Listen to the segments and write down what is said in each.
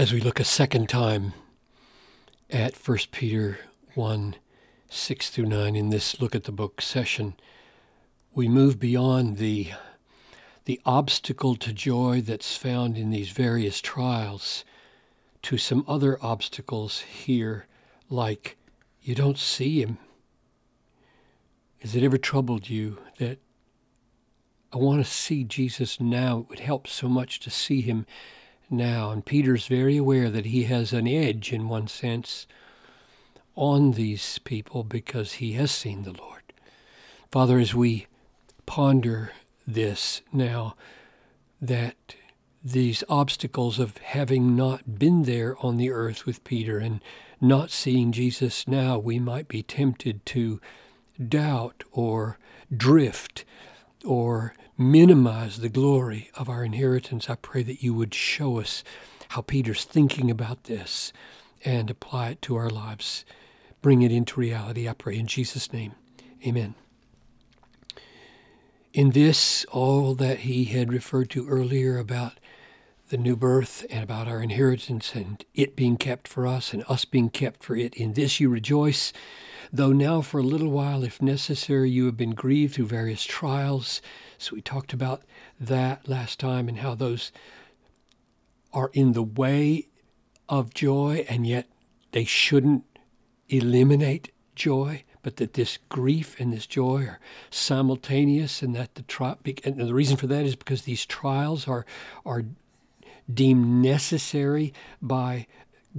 as we look a second time at 1 Peter 1 6 through 9 in this Look at the Book session, we move beyond the, the obstacle to joy that's found in these various trials to some other obstacles here, like you don't see him. Has it ever troubled you that I want to see Jesus now? It would help so much to see him now. And Peter's very aware that he has an edge, in one sense, on these people because he has seen the Lord. Father, as we ponder this now, that these obstacles of having not been there on the earth with Peter and not seeing Jesus now, we might be tempted to doubt or drift or minimize the glory of our inheritance. I pray that you would show us how Peter's thinking about this and apply it to our lives. Bring it into reality, I pray in Jesus' name. Amen. In this, all that he had referred to earlier about the new birth and about our inheritance and it being kept for us and us being kept for it, in this you rejoice, though now for a little while, if necessary, you have been grieved through various trials. So we talked about that last time and how those are in the way of joy and yet they shouldn't eliminate joy, but that this grief and this joy are simultaneous and that the tri- and the reason for that is because these trials are are deemed necessary by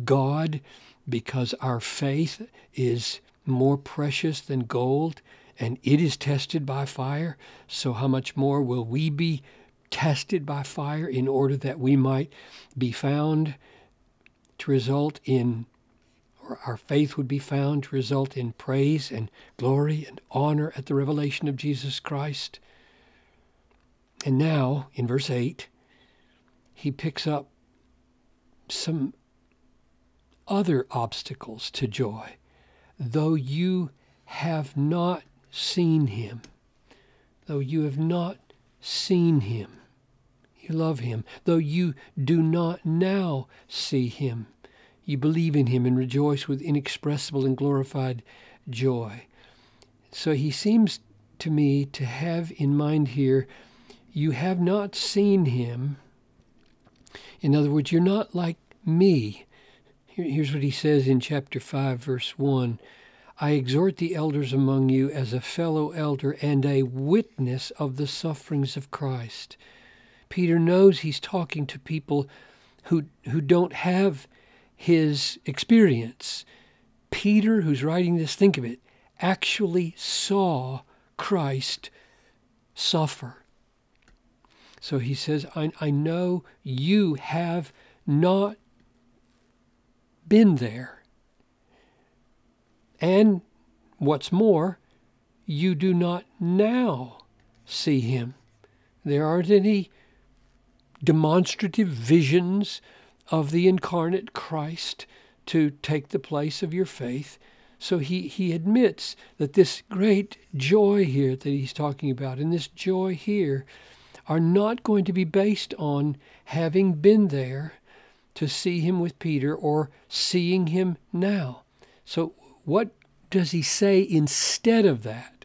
God because our faith is more precious than gold and it is tested by fire, so how much more will we be tested by fire in order that we might be found to result in, or our faith would be found to result in praise and glory and honor at the revelation of Jesus Christ? And now, in verse 8, he picks up some other obstacles to joy. Though you have not seen him, though you have not seen him, you love him. Though you do not now see him, you believe in him and rejoice with inexpressible and glorified joy. So he seems to me to have in mind here you have not seen him. In other words, you're not like me. Here's what he says in chapter 5, verse 1 I exhort the elders among you as a fellow elder and a witness of the sufferings of Christ. Peter knows he's talking to people who, who don't have his experience. Peter, who's writing this, think of it, actually saw Christ suffer. So he says, I, I know you have not been there. And what's more, you do not now see him. There aren't any demonstrative visions of the incarnate Christ to take the place of your faith. So he, he admits that this great joy here that he's talking about and this joy here are not going to be based on having been there to see him with Peter or seeing him now. So what does he say instead of that?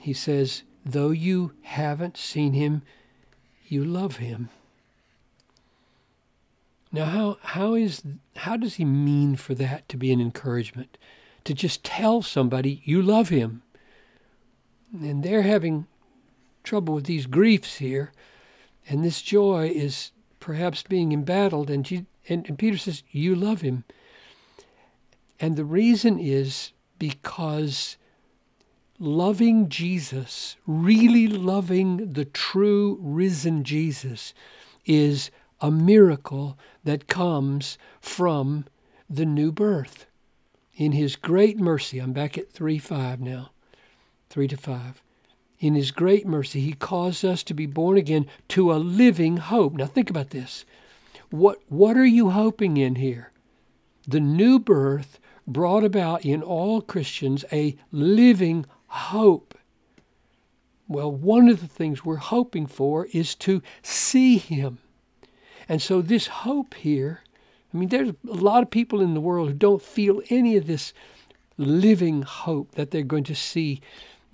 He says, though you haven't seen him, you love him. Now, how, how, is, how does he mean for that to be an encouragement? To just tell somebody you love him. And they're having trouble with these griefs here, and this joy is perhaps being embattled, and, and, and Peter says, You love him. And the reason is because loving Jesus, really loving the true risen Jesus, is a miracle that comes from the new birth. In his great mercy, I'm back at 3 5 now, 3 to 5. In his great mercy, he caused us to be born again to a living hope. Now, think about this. What, what are you hoping in here? The new birth brought about in all Christians a living hope. Well, one of the things we're hoping for is to see Him. And so, this hope here I mean, there's a lot of people in the world who don't feel any of this living hope that they're going to see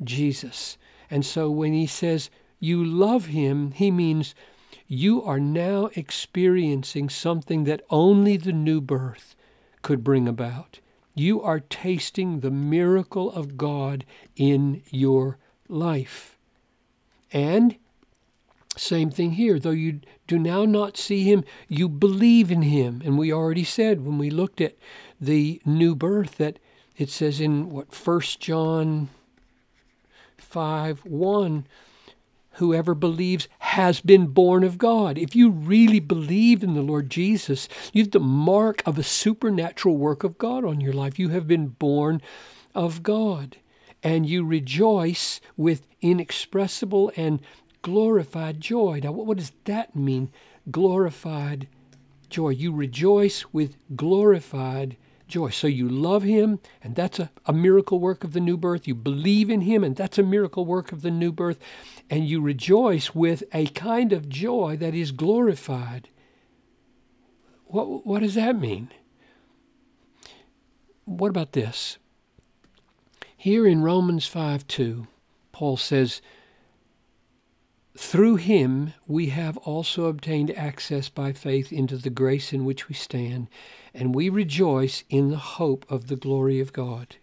Jesus. And so, when he says, You love him, he means you are now experiencing something that only the new birth could bring about. You are tasting the miracle of God in your life. And same thing here. Though you do now not see him, you believe in him. And we already said when we looked at the new birth that it says in what First John 5 1 whoever believes has been born of God. If you really believe in the Lord Jesus, you have the mark of a supernatural work of God on your life. You have been born of God. And you rejoice with inexpressible and glorified joy. Now, what, does that mean? Glorified joy. You rejoice with glorified joy. So you love him, and that's a, a miracle work of the new birth. You believe in him, and that's a miracle work of the new birth. And you rejoice with a kind of joy that is glorified. What, what does that mean? What about this? Here in Romans 5 2, Paul says, through him we have also obtained access by faith into the grace in which we stand, and we rejoice in the hope of the glory of God.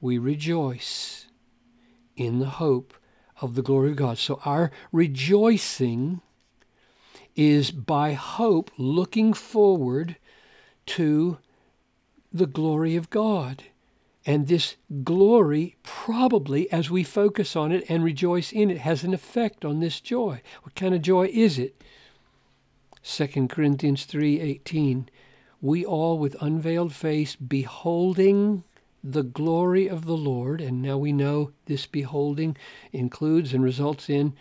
We rejoice in the hope of the glory of God. So our rejoicing is by hope looking forward to the glory of God. And this glory, probably as we focus on it and rejoice in it, has an effect on this joy. What kind of joy is it? 2 Corinthians 3:18 We all with unveiled face beholding the glory of the Lord and now we know this beholding includes and results in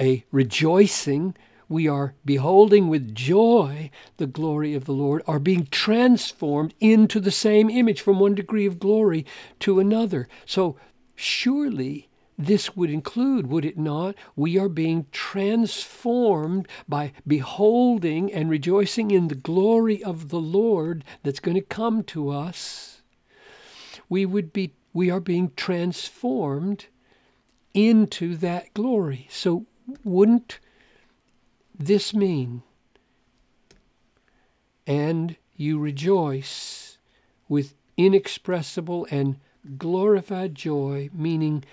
a rejoicing we are beholding with joy the glory of the Lord, are being transformed into the same image from one degree of glory to another. So, surely this would include, would it not? We are being transformed by beholding and rejoicing in the glory of the Lord that's going to come to us. We would be we are being transformed into that glory. So wouldn't this mean? And you rejoice with inexpressible and glorified joy, meaning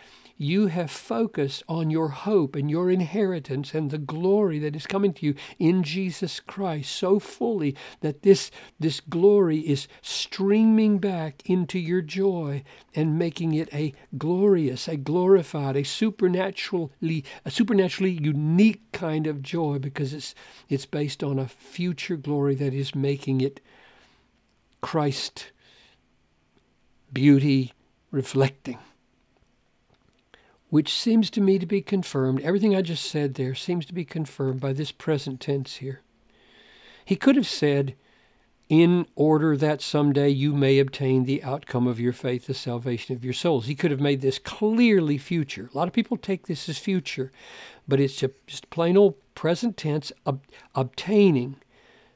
you have focused on your hope and your inheritance and the glory that is coming to you in Jesus Christ so fully that this, this glory is streaming back into your joy and making it a glorious, a glorified, a supernaturally, a supernaturally unique kind of joy because it's, it's based on a future glory that is making it Christ beauty reflecting which seems to me to be confirmed. Everything I just said there seems to be confirmed by this present tense here. He could have said, in order that someday you may obtain the outcome of your faith, the salvation of your souls. He could have made this clearly future. A lot of people take this as future, but it's just plain old present tense, ob- obtaining.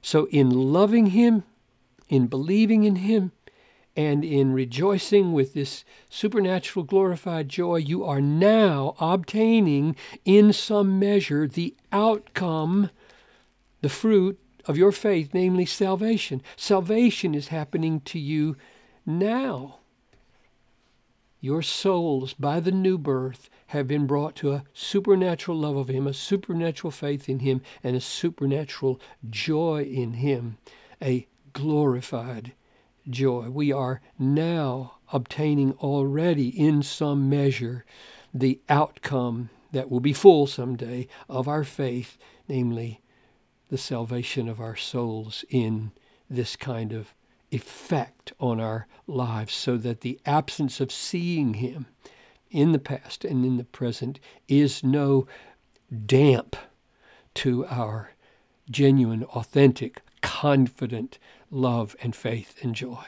So, in loving Him, in believing in Him, and in rejoicing with this supernatural glorified joy, you are now obtaining in some measure the outcome, the fruit of your faith, namely salvation. Salvation is happening to you now. Your souls, by the new birth, have been brought to a supernatural love of Him, a supernatural faith in Him, and a supernatural joy in Him, a glorified joy. We are now obtaining already in some measure the outcome that will be full someday of our faith, namely the salvation of our souls in this kind of effect on our lives, so that the absence of seeing Him in the past and in the present is no damp to our genuine, authentic, confident love and faith and joy.